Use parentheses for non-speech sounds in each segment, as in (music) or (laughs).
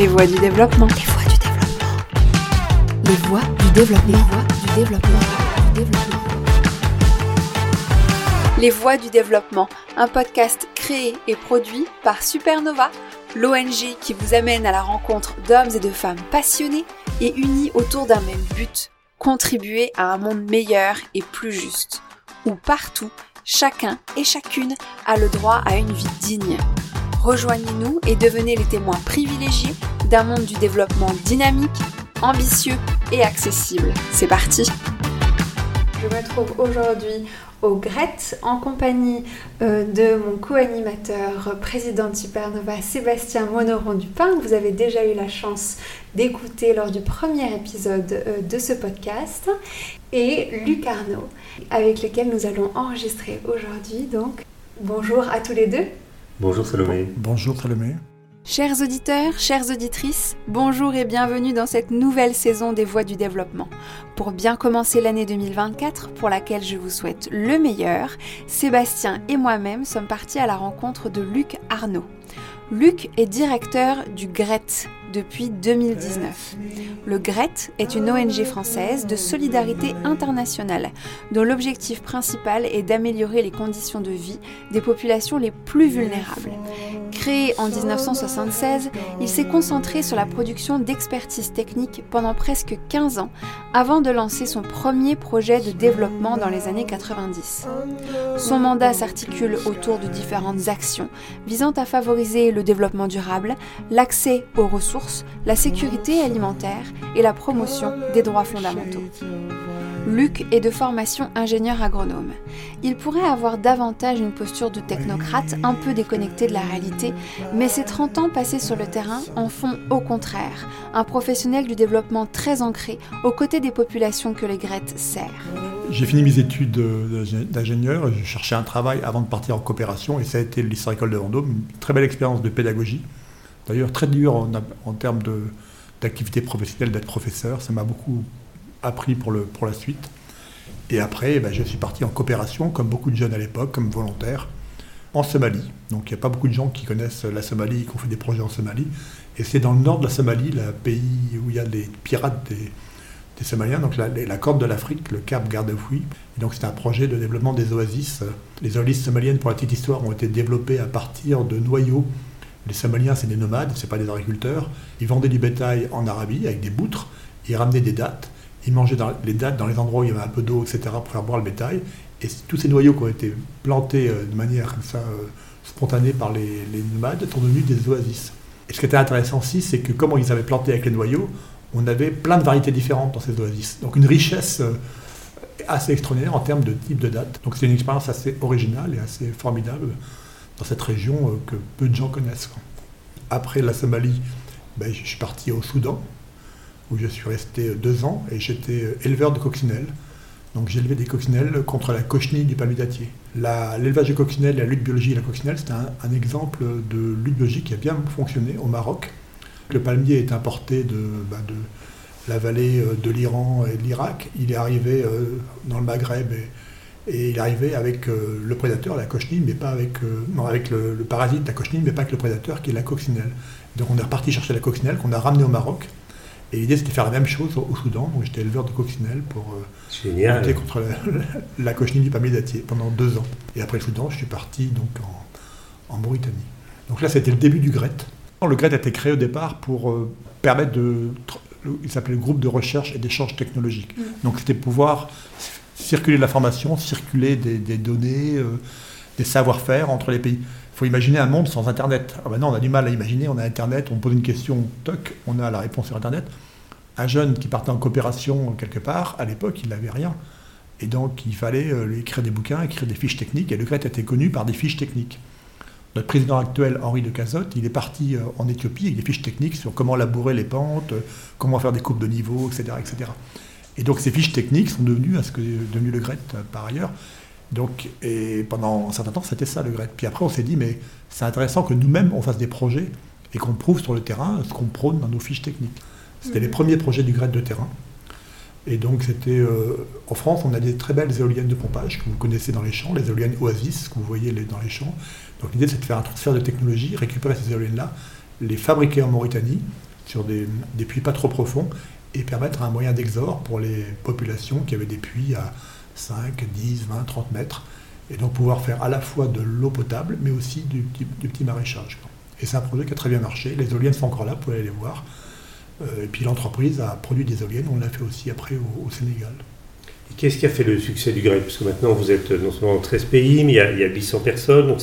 Les voies du développement. Les voies du développement. Les voies du développement. Les voies du développement. Du développement. Les voies du développement, un podcast créé et produit par Supernova, l'ONG qui vous amène à la rencontre d'hommes et de femmes passionnés et unis autour d'un même but, contribuer à un monde meilleur et plus juste, où partout, chacun et chacune a le droit à une vie digne. Rejoignez-nous et devenez les témoins privilégiés d'un monde du développement dynamique, ambitieux et accessible. C'est parti Je me trouve aujourd'hui au GRET en compagnie euh, de mon co-animateur, président de Supernova, Sébastien Monoron Dupin, que vous avez déjà eu la chance d'écouter lors du premier épisode euh, de ce podcast, et Luc Arnaud, avec lequel nous allons enregistrer aujourd'hui. Donc, bonjour à tous les deux. Bonjour Salomé. Bonjour Salomé. Chers auditeurs, chères auditrices, bonjour et bienvenue dans cette nouvelle saison des Voix du développement. Pour bien commencer l'année 2024, pour laquelle je vous souhaite le meilleur, Sébastien et moi-même sommes partis à la rencontre de Luc Arnaud. Luc est directeur du GRET, depuis 2019. Le GRET est une ONG française de solidarité internationale dont l'objectif principal est d'améliorer les conditions de vie des populations les plus vulnérables. Créé en 1976, il s'est concentré sur la production d'expertise technique pendant presque 15 ans avant de lancer son premier projet de développement dans les années 90. Son mandat s'articule autour de différentes actions visant à favoriser le développement durable, l'accès aux ressources, la sécurité alimentaire et la promotion des droits fondamentaux. Luc est de formation ingénieur agronome. Il pourrait avoir davantage une posture de technocrate un peu déconnecté de la réalité, mais ses 30 ans passés sur le terrain en font au contraire un professionnel du développement très ancré aux côtés des populations que les Grettes servent. J'ai fini mes études d'ingénieur, j'ai cherché un travail avant de partir en coopération et ça a été l'histoire école de Vendôme, une très belle expérience de pédagogie D'ailleurs, très dur en, termes d'activité professionnelle d'être professeur. Ça m'a beaucoup appris pour, le, pour la suite. Et après, eh ben, je suis parti en coopération, comme beaucoup de jeunes à l'époque, comme volontaire, en Somalie. Donc il n'y a pas beaucoup de gens qui connaissent la Somalie, qui ont fait des projets en Somalie. Et c'est dans le nord de la Somalie, le pays où il y a des pirates des, Somaliens, donc la, la corde de l'Afrique, le Cap Gardafoui. Et donc c'est un projet de développement des oasis. Les oasis somaliennes, pour la petite histoire, ont été développées à partir de noyaux les Somaliens, c'est des nomades, c'est pas des agriculteurs. Ils vendaient du bétail en Arabie avec des boutres, ils ramenaient des dattes, ils mangeaient les dattes dans les endroits où il y avait un peu d'eau, etc., pour faire boire le bétail. Et tous ces noyaux qui ont été plantés euh, de manière comme ça, euh, spontanée par les, nomades sont devenus des oasis. Et ce qui était intéressant aussi, c'est que comme ils avaient planté avec les noyaux, on avait plein de variétés différentes dans ces oasis. Donc une richesse euh, assez extraordinaire en termes de type de dates. Donc c'est une expérience assez originale et assez formidable dans cette région que peu de gens connaissent. Après la Somalie, ben, je suis parti au Soudan, où je suis resté deux ans, et j'étais euh, éleveur de coccinelles. Donc élevé des coccinelles contre la cochenille du palmier dattier. L'élevage de coccinelles la lutte biologique de la coccinelle, c'est un, exemple de lutte biologique qui a bien fonctionné au Maroc. Le palmier est importé de, de la vallée euh, de l'Iran et de l'Irak. Il est arrivé dans le Maghreb et, il arrivait avec euh, le prédateur, la cochenille, mais pas avec, euh, non, avec le, parasite, la cochenille, mais pas avec le prédateur qui est la coccinelle. Donc on est reparti chercher la coccinelle qu'on a ramenée au Maroc. Et l'idée c'était de faire la même chose au, Soudan. Donc j'étais éleveur de coccinelle pour euh, lutter contre la, cochenille du palmier dattier pendant deux ans. Et après le Soudan, je suis parti donc en, en Mauritanie. Donc là c'était le début du GRET. Le GRET a été créé au départ pour permettre de il s'appelait le groupe de recherche et d'échange technologique. Mmh. Donc c'était pouvoir circuler de l'information, circuler des, données, euh, des savoir-faire entre les pays. Il faut imaginer un monde sans Internet. Ah ben non, on a du mal à imaginer, on a Internet, on pose une question, toc, on a la réponse sur Internet. Un jeune qui partait en coopération quelque part, à l'époque, il n'avait rien. Et donc, il fallait euh, écrire des bouquins, écrire des fiches techniques, et le GRET était connu par des fiches techniques. Notre président actuel, Henri de Cazotte, il est parti euh, en Éthiopie avec des fiches techniques sur comment labourer les pentes, comment faire des courbes de niveau, etc. etc. Et donc ces fiches techniques sont devenues à ce que devenu le euh, par ailleurs. Donc, et pendant un certain temps, c'était ça le GRET. Puis après, on s'est dit, mais c'est intéressant que nous-mêmes, on fasse des projets et qu'on prouve sur le terrain ce qu'on prône dans nos fiches techniques. C'était les premiers projets du GRET de terrain. Et donc, c'était. Euh, en France, on a des très belles éoliennes de pompage que vous connaissez dans les champs, les éoliennes Oasis que vous voyez dans les champs. Donc, l'idée, c'est de faire un transfert de technologie, récupérer ces éoliennes-là, les fabriquer en Mauritanie, sur des, puits pas trop profonds et permettre un moyen d'exor pour les populations qui avaient des puits à 5, 10, 20, 30 mètres. Et donc pouvoir faire à la fois de l'eau potable, mais aussi du, petit maraîchage. Et c'est un projet qui a très bien marché. Les éoliennes sont encore là, vous pouvez aller les voir. Euh, et puis l'entreprise a produit des éoliennes, on l'a fait aussi après au, Sénégal. Et qu'est-ce qui a fait le succès du grec? Parce que maintenant vous êtes non seulement dans 13 pays, mais il y a, il y a 800 personnes, donc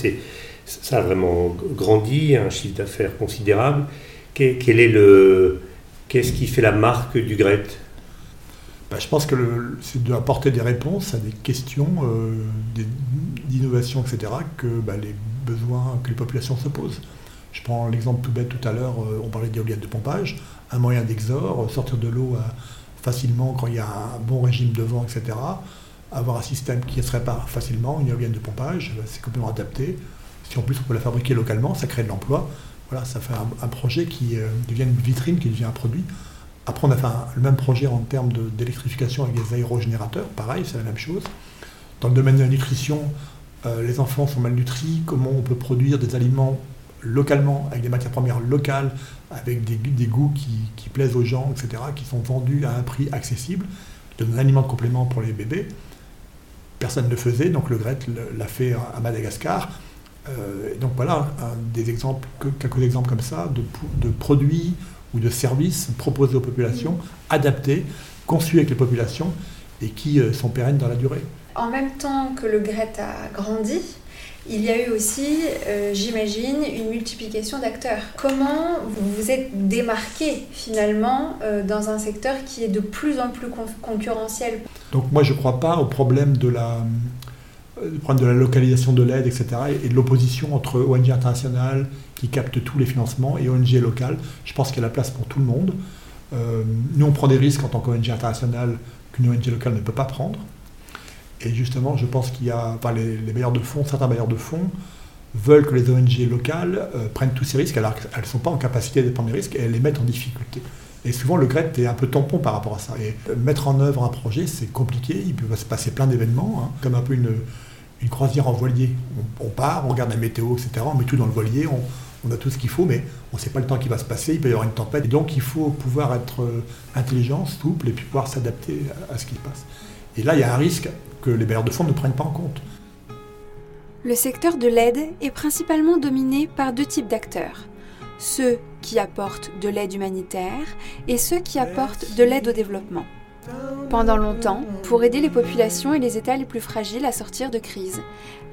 ça a vraiment grandi, un chiffre d'affaires considérable. Quel est le, qu'est-ce qui fait la marque du GRET bah, je pense que c'est d'apporter des réponses à des questions euh, d'innovation, etc., que bah, les besoins que les populations se posent. Je prends l'exemple tout bête tout à l'heure, euh, on parlait d'éoliennes de pompage, un moyen d'exor, sortir de l'eau euh, facilement quand il y a un bon régime de vent, etc. Avoir un système qui se répare facilement, une éolienne de pompage, c'est complètement adapté. Si en plus on peut la fabriquer localement, ça crée de l'emploi. Voilà, ça fait un, projet qui devient une vitrine, qui devient un produit. Après, on a fait le même projet en termes d'électrification avec des aérogénérateurs. Pareil, c'est la même chose. Dans le domaine de la nutrition, euh, les enfants sont malnutris. Comment on peut produire des aliments localement, avec des matières premières locales, avec des, goûts qui, plaisent aux gens, etc., qui sont vendus à un prix accessible, de un aliment de complément pour les bébés. Personne ne le faisait, donc le GRET l'a fait à Madagascar. Euh, donc voilà, des exemples, quelques exemples comme ça de, produits ou de services proposés aux populations, adaptés, conçus avec les populations et qui euh, sont pérennes dans la durée. En même temps que le GRET a grandi, il y a eu aussi, euh, j'imagine, une multiplication d'acteurs. Comment vous vous êtes démarqué finalement euh, dans un secteur qui est de plus en plus concurrentiel? Donc moi je ne crois pas au problème de la, problème de la localisation de l'aide, etc., et de l'opposition entre ONG internationales qui captent tous les financements et ONG locales. Je pense qu'il y a la place pour tout le monde. Euh, nous, on prend des risques en tant qu'ONG internationale qu'une ONG locale ne peut pas prendre. Et justement, je pense qu'il y a, enfin, les, bailleurs de fonds, certains bailleurs de fonds veulent que les ONG locales euh, prennent tous ces risques alors qu'elles ne sont pas en capacité de prendre des risques et elles les mettent en difficulté. Et souvent, le GRET est un peu tampon par rapport à ça. Et mettre en œuvre un projet, c'est compliqué. Il peut se passer plein d'événements, hein, comme un peu une, croisière en voilier. On, part, on regarde la météo, etc. On met tout dans le voilier, on, a tout ce qu'il faut, mais on ne sait pas le temps qui va se passer, il peut y avoir une tempête. Et donc il faut pouvoir être euh, intelligent, souple, et puis pouvoir s'adapter à, ce qui se passe. Et là, il y a un risque que les bailleurs de fonds ne prennent pas en compte. Le secteur de l'aide est principalement dominé par deux types d'acteurs. Ceux qui apportent de l'aide humanitaire et ceux qui apportent de l'aide au développement. Pendant longtemps, pour aider les populations et les États les plus fragiles à sortir de crise,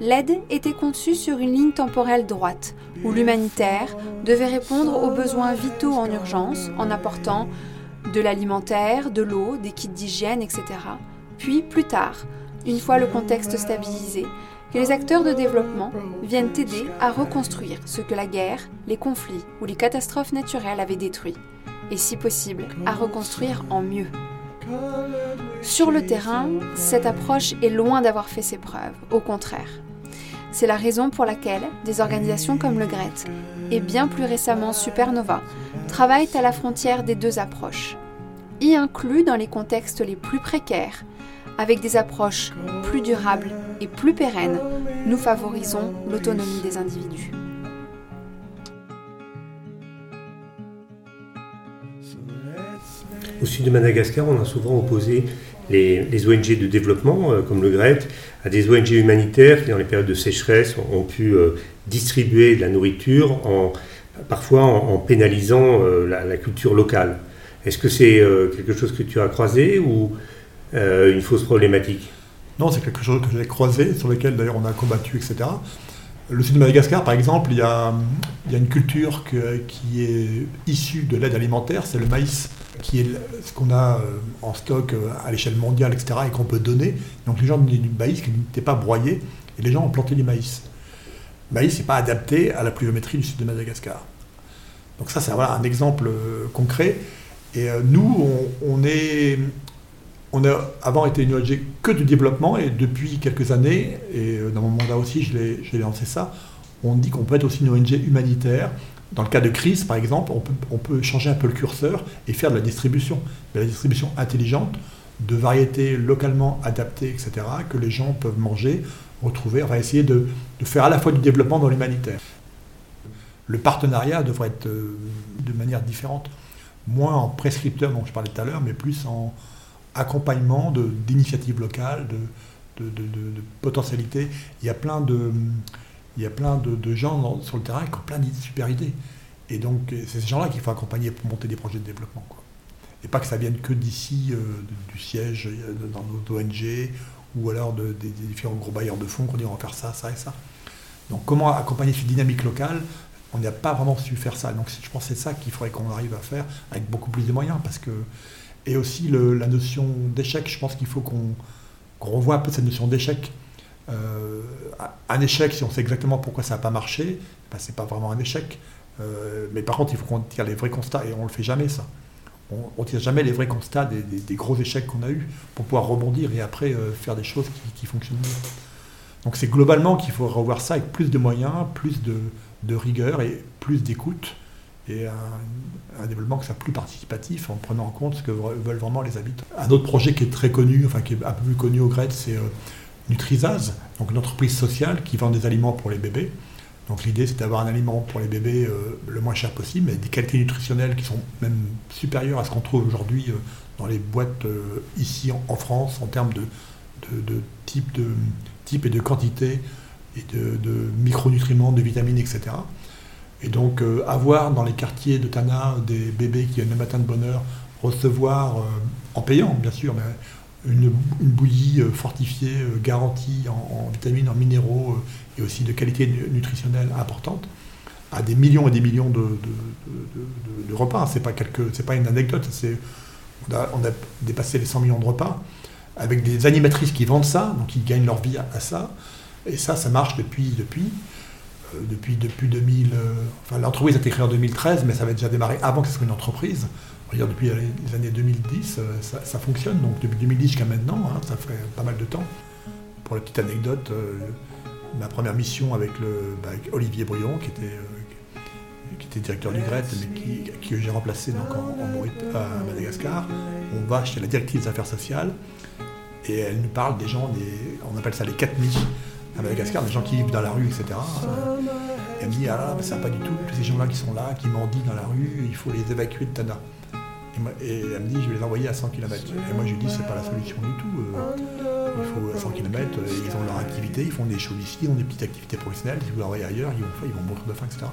l'aide était conçue sur une ligne temporelle droite, où l'humanitaire devait répondre aux besoins vitaux en urgence en apportant de l'alimentaire, de l'eau, des kits d'hygiène, etc. Puis, plus tard, une fois le contexte stabilisé, que les acteurs de développement viennent aider à reconstruire ce que la guerre, les conflits ou les catastrophes naturelles avaient détruit, et si possible, à reconstruire en mieux. Sur le terrain, cette approche est loin d'avoir fait ses preuves, au contraire. C'est la raison pour laquelle des organisations comme le GRET et bien plus récemment Supernova travaillent à la frontière des deux approches, y inclus dans les contextes les plus précaires, avec des approches plus durables et plus pérennes, nous favorisons l'autonomie des individus. Au sud de Madagascar, on a souvent opposé les, ONG de développement, euh, comme le GRET, à des ONG humanitaires qui, dans les périodes de sécheresse, ont, pu euh, distribuer de la nourriture, en, parfois en, pénalisant euh, la, culture locale. Est-ce que c'est quelque chose que tu as croisé ou une fausse problématique Non, c'est quelque chose que j'ai croisé, sur lequel d'ailleurs on a combattu, etc. Le sud de Madagascar, par exemple, il y a, une culture qui est issue de l'aide alimentaire, c'est le maïs qui est ce qu'on a euh, en stock euh, à l'échelle mondiale, etc., et qu'on peut donner. Donc les gens donnaient du maïs qui n'était pas broyé, et les gens ont planté du maïs. Le maïs n'est pas adapté à la pluviométrie du sud de Madagascar. Donc ça, c'est un exemple euh, concret. Et nous, on, est, on a avant été une ONG que du développement, et depuis quelques années, et dans mon mandat aussi, je l'ai lancé ça, on dit qu'on peut être aussi une ONG humanitaire, dans le cas de crise, par exemple, on peut, changer un peu le curseur et faire de la distribution, de la distribution intelligente, de variétés localement adaptées, etc., que les gens peuvent manger, retrouver. On va essayer de, faire à la fois du développement dans l'humanitaire. Le partenariat devrait être euh, de manière différente. moins en prescripteur dont je parlais tout à l'heure, mais plus en accompagnement d'initiatives locales, de, de, potentialités. Il y a plein de, il y a plein de, gens sur le terrain qui ont plein de super idées. Et donc, c'est ces gens-là qu'il faut accompagner pour monter des projets de développement. Quoi. Et pas que ça vienne que d'ici, euh, du siège euh, dans nos ONG, ou alors des, différents gros bailleurs de fonds qu'on dit on va faire ça, ça et ça. Donc, comment accompagner cette dynamique locale? On n'a pas vraiment su faire ça. Donc, je pense que c'est ça qu'il faudrait qu'on arrive à faire avec beaucoup plus de moyens. Parce que, et aussi la notion d'échec, je pense qu'il faut qu'on revoie un peu cette notion d'échec. Euh, un échec, si on sait exactement pourquoi ça n'a pas marché, ben, c'est pas vraiment un échec. Euh, mais par contre, il faut qu'on tire les vrais constats, et on ne le fait jamais ça. On ne tire jamais les vrais constats des, gros échecs qu'on a eus pour pouvoir rebondir et après euh, faire des choses qui, fonctionnent mieux. Donc c'est globalement qu'il faut revoir ça avec plus de moyens, plus de, rigueur et plus d'écoute et un, développement qui soit plus participatif en prenant en compte ce que veulent vraiment les habitants. Un autre projet qui est très connu, enfin qui est un peu plus connu au GRED, c'est Nutrisaz, donc une entreprise sociale qui vend des aliments pour les bébés. Donc l'idée c'est d'avoir un aliment pour les bébés euh, le moins cher possible, mais des qualités nutritionnelles qui sont même supérieures à ce qu'on trouve aujourd'hui euh, dans les boîtes euh, ici en, France en termes de, type, de type et de quantité et de, micronutriments, de vitamines, etc. Et donc avoir dans les quartiers de Tana des bébés qui viennent le matin de bonne heure recevoir, en payant bien sûr, une, bouillie euh, fortifiée, euh, garantie en, vitamines, en minéraux euh, et aussi de qualité nutritionnelle importante, à des millions et des millions de, repas. Ce n'est pas, une anecdote, on a, dépassé les 100 millions de repas, avec des animatrices qui vendent ça, donc ils gagnent leur vie à, ça. Et ça, ça marche depuis, depuis, depuis, depuis 2000. enfin, l'entreprise a été créée en 2013, mais ça avait déjà démarré avant que ce soit une entreprise depuis les années 2010, euh, ça, fonctionne. Donc depuis 2010 jusqu'à maintenant, hein, ça fait pas mal de temps. Pour la petite anecdote, euh, ma première mission avec, bah, Olivier Brion, qui était, euh, qui était directeur du GRET, mais qui, qui j'ai remplacé donc, en, à Madagascar, on va chez la directrice des affaires sociales et elle nous parle des gens, des, on appelle ça les 4000 à Madagascar, des gens qui vivent dans la rue, etc. elle me dit, ah ça pas du tout, tous ces gens-là qui sont là, qui mendient dans la rue, il faut les évacuer de Tana. Et, elle me dit, je vais les envoyer à 100 km. Et moi, je lui dis, c'est pas la solution du tout. Euh, il faut à 100 km, euh, ils ont leur activité, ils font des choses ici, ils ont des petites activités professionnelles, si vous les envoyez ailleurs, ils vont, ils vont mourir de faim, etc.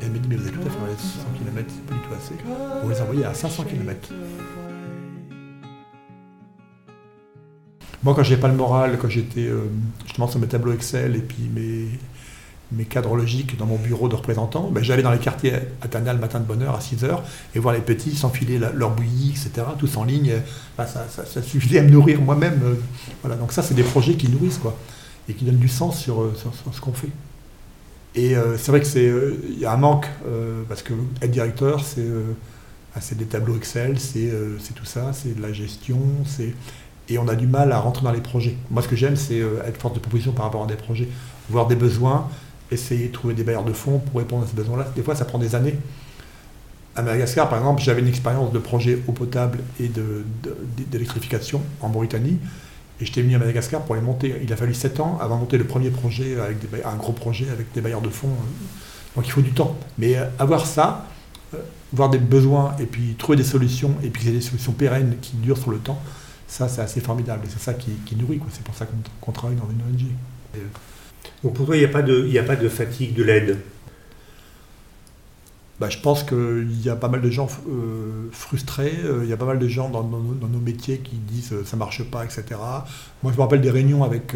Et elle me dit, mais vous avez tout à fait raison, 100 km, c'est pas du tout assez. Vous les envoyer à 500 km. Moi, quand j'ai pas le moral, quand j'étais euh, justement sur mes tableaux Excel et puis mes, mes cadres logiques dans mon bureau de représentant, ben, j'allais dans les quartiers Tana le matin de bonne heure à 6 heures et voir les petits s'enfiler leur bouillie, etc., tous en ligne. ça, ça, suffisait à me nourrir moi-même. Euh, voilà, donc ça, c'est des projets qui nourrissent, quoi, et qui donnent du sens sur, euh, ce qu'on fait. Et c'est vrai que y a un manque, parce que être directeur, c'est, c'est des tableaux Excel, c'est, c'est tout ça, c'est de la gestion, c'est et on a du mal à rentrer dans les projets. Moi, ce que j'aime, c'est être force de proposition par rapport à des projets, voir des besoins, essayer de trouver des bailleurs de fonds pour répondre à ces besoins-là. Des fois, ça prend des années. À Madagascar, par exemple, j'avais une expérience de projet eau potable et d'électrification en Mauritanie. Et j'étais venu à Madagascar pour les monter. Il a fallu 7 ans avant de monter le premier projet, un gros projet avec des bailleurs de fonds. Donc il faut du temps. Mais euh, avoir ça, euh, voir des besoins et puis trouver des solutions, et puis des solutions pérennes qui durent sur le temps, ça c'est assez formidable. Et c'est ça qui, nourrit. C'est pour ça qu'on travaille dans une ONG. Donc pour toi, il n'y a, pas de, a pas de fatigue de l'aide? Bah, je pense qu'il y a pas mal de gens euh, frustrés, euh, il y a pas mal de gens dans, nos métiers qui disent euh, ça marche pas, etc. Moi, je me rappelle des réunions avec,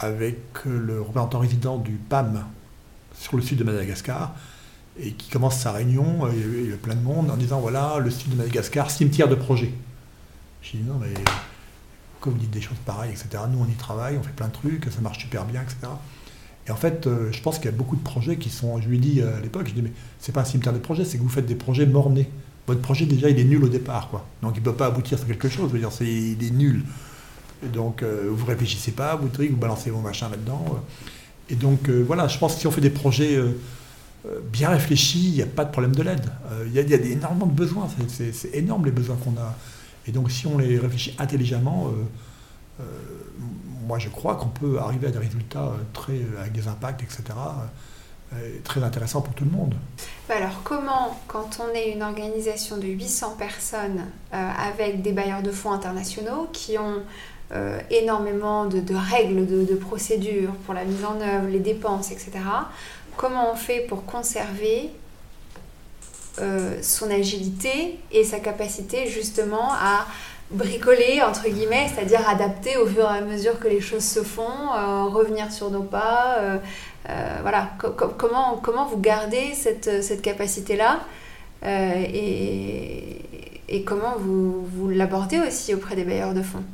avec le représentant résident du PAM sur le sud de Madagascar, et qui commence sa réunion, il y a plein de monde, en disant voilà, le sud de Madagascar, cimetière de projet. J'ai dit non, mais vous dites des choses pareilles, etc. Nous, on y travaille, on fait plein de trucs, ça marche super bien, etc. Et en fait, euh, je pense qu'il y a beaucoup de projets qui sont. Je lui ai dit euh, à l'époque, je dis mais c'est pas un cimetière de projets, c'est que vous faites des projets mornés. Votre projet déjà, il est nul au départ, quoi. Donc il ne peut pas aboutir sur quelque chose. Je veux dire, c'est, il est nul. Et donc euh, vous réfléchissez pas, vous truc, vous balancez vos machins là-dedans. Et donc voilà, je pense que si on fait des projets bien réfléchis, il n'y a pas de problème de l'aide. Il y, a, énormément de besoins. c'est énorme les besoins qu'on a. Et donc si on les réfléchit intelligemment, euh, euh, moi je crois qu'on peut arriver à des résultats euh, très, avec des impacts, etc., très intéressant pour tout le monde. Bah alors comment, quand on est une organisation de 800 personnes avec des bailleurs de fonds internationaux qui ont énormément de, règles, de, procédures pour la mise en œuvre, les dépenses, etc., comment on fait pour conserver euh, son agilité et sa capacité justement à bricoler, entre guillemets, c'est-à-dire adapter au fur et à mesure que les choses se font, euh, revenir sur nos pas. Euh, voilà, comment, comment vous gardez cette, cette capacité-là et, et, comment vous, vous l'abordez aussi auprès des bailleurs de fonds?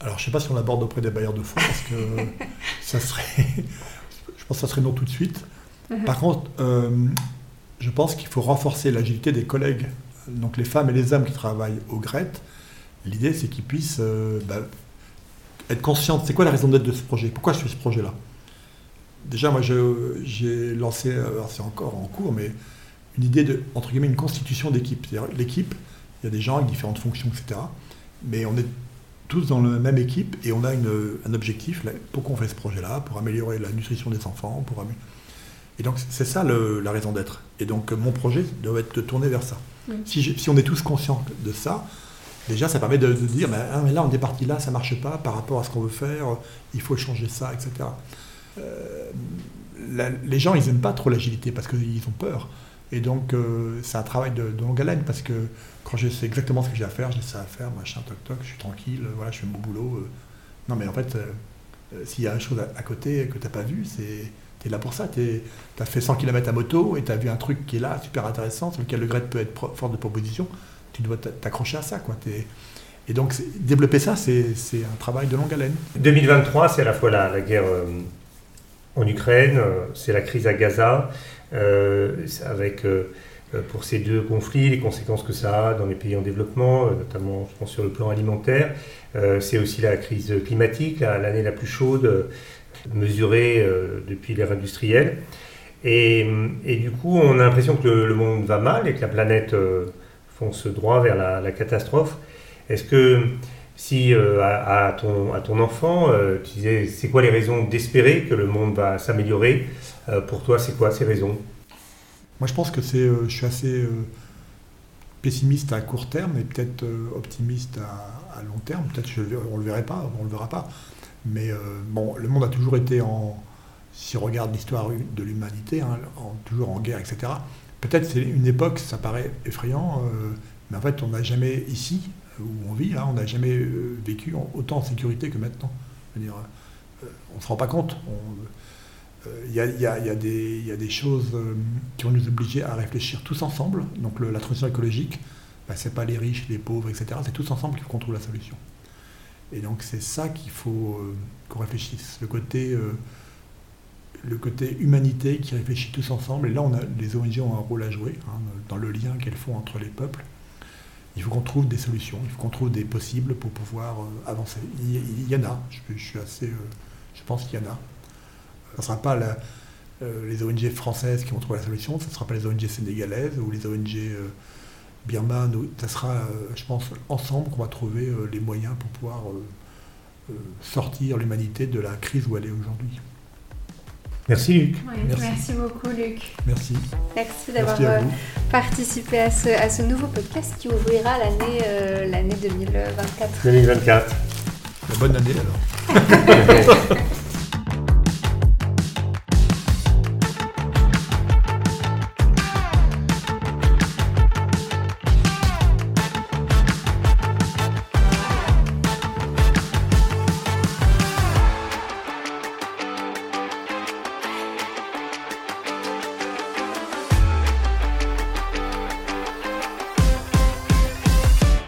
Alors, je ne sais pas si on l'aborde auprès des bailleurs de fonds, parce que (laughs) ça serait... je pense que ça serait non tout de suite. Mhm. Par contre, je pense qu'il faut renforcer l'agilité des collègues, donc les femmes et les hommes qui travaillent au GRET. L'idée, c'est qu'ils puissent euh, bah, être conscients. C'est quoi la raison d'être de ce projet Pourquoi je fais ce projet-là Déjà, moi, j'ai lancé, c'est encore en cours, mais une idée de, entre guillemets, une constitution d'équipe. C'est-à-dire l'équipe, il y a des gens avec différentes fonctions, etc. Mais on est tous dans la même équipe et on a un objectif. Pourquoi on fait ce projet-là Pour améliorer la nutrition des enfants, et donc c'est ça la raison d'être. Et donc mon projet doit être de tourner vers ça. Si, on est tous conscients de ça, déjà ça permet de, dire, ah, mais, là on est parti là, ça marche pas par rapport à ce qu'on veut faire, il faut changer ça, etc. Euh, les gens ils n'aiment pas trop l'agilité parce qu'ils ont peur. Et donc euh, c'est un travail de, longue haleine parce que quand je sais exactement ce que j'ai à faire, j'ai ça à faire, machin, toc toc, je suis tranquille, voilà, je fais mon boulot. Euh. non mais en fait, s'il y a une chose à, à côté que tu n'as pas vu, c'est tu es là pour ça. Tu as fait 100 km à moto et tu as vu un truc qui est là, super intéressant, sur lequel le grade peut être force de proposition. Tu dois t'accrocher à ça. Quoi. Et donc, développer ça, c'est un travail de longue haleine. 2023, c'est à la fois la, guerre euh, en Ukraine, euh, c'est la crise à Gaza, euh, avec pour ces deux conflits, les conséquences que ça a dans les pays en développement, notamment sur le plan alimentaire. c'est aussi la crise climatique, l'année la plus chaude mesurée euh, depuis l'ère industrielle. Et, du coup, on a l'impression que le, monde va mal et que la planète euh, fonce droit vers la, catastrophe. Est-ce que si euh, à, ton, à, ton, enfant, tu disais c'est quoi les raisons d'espérer que le monde va s'améliorer Pour toi, c'est quoi ces raisons? Moi, je pense que c'est, je suis assez pessimiste à court terme et peut-être optimiste à, à, long terme. Peut-être on le verrait pas, on le verra pas. Mais euh, bon, le monde a toujours été en, si on regarde l'histoire de l'humanité, hein, toujours en guerre, etc. Peut-être c'est une époque, ça paraît effrayant, euh, mais en fait on n'a jamais ici où on vit, on n'a jamais euh, vécu autant en sécurité que maintenant. on ne se rend pas compte. Il y, a, des choses qui vont nous obliger à réfléchir tous ensemble. Donc la transition écologique, bah, ce n'est pas les riches, les pauvres, etc. C'est tous ensemble qu'on trouve la solution. Et donc c'est ça qu'il faut euh, qu'on réfléchisse, le côté, euh, le côté humanité qui réfléchit tous ensemble. Et là, on a, les ONG ont un rôle à jouer hein, dans le lien qu'elles font entre les peuples. Il faut qu'on trouve des solutions, il faut qu'on trouve des possibles pour pouvoir euh, avancer. Il, y en a, je, suis assez, je pense qu'il y en a. Ce ne sera pas les ONG françaises qui vont trouver la solution, ce ne sera pas les ONG sénégalaises ou les ONG Birman, ça sera, euh, je pense, ensemble qu'on va trouver euh, les moyens pour pouvoir euh, sortir l'humanité de la crise où elle est aujourd'hui. Merci Luc. merci. beaucoup Luc. Merci. Merci d'avoir participé à ce, à ce, nouveau podcast qui ouvrira l'année l'année 2024. 2024. bonne année alors. (laughs)